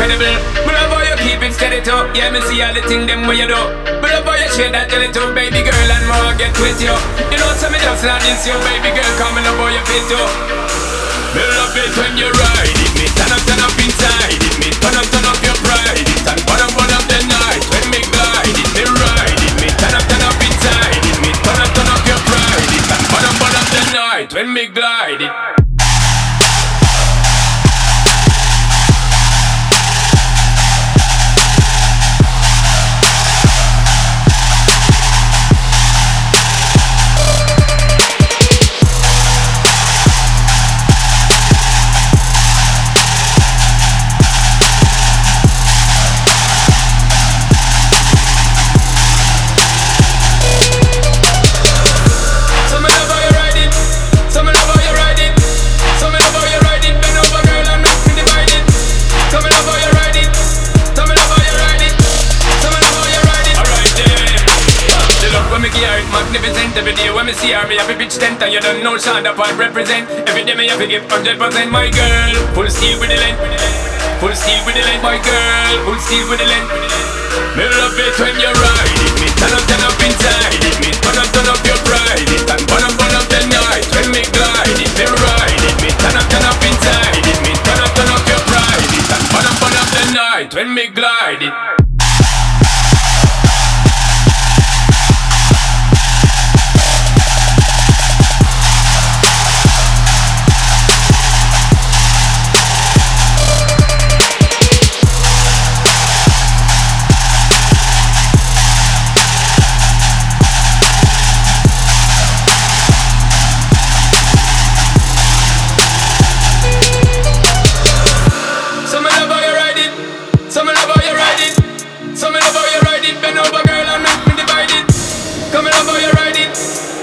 incredible. but love how you keep it steady too. Yeah, me see all the thing them when you do. But love how you share that jelly too, baby girl, and more get with you. You know, so me just not this you, baby girl, coming up how you fit too. Me love it when you ride it, me turn up, turn up inside it, me turn up, turn up your pride it, and bottom, up the night when me glide it, me ride it, me turn up, turn up inside it, me turn up, turn up your pride it, and bottom, up the night when me glide it. magnificent. Every day when me see her, me have a bitch tent And you don't know Sean that represent. Every day me have to give 100% My girl, full steel with the length. Full steel with the length My girl, full steel with the length. Me love it when you ride it Me turn up, turn up inside it Me turn up, turn up your pride it And burn up, burn up the night When me glide it, me ride it Me turn up, turn up inside it Me turn up, turn up your pride it And burn up, burn up the night When me glide it. Come and love how you ride it, bend over girl and make me divide it Come and love how you ride it.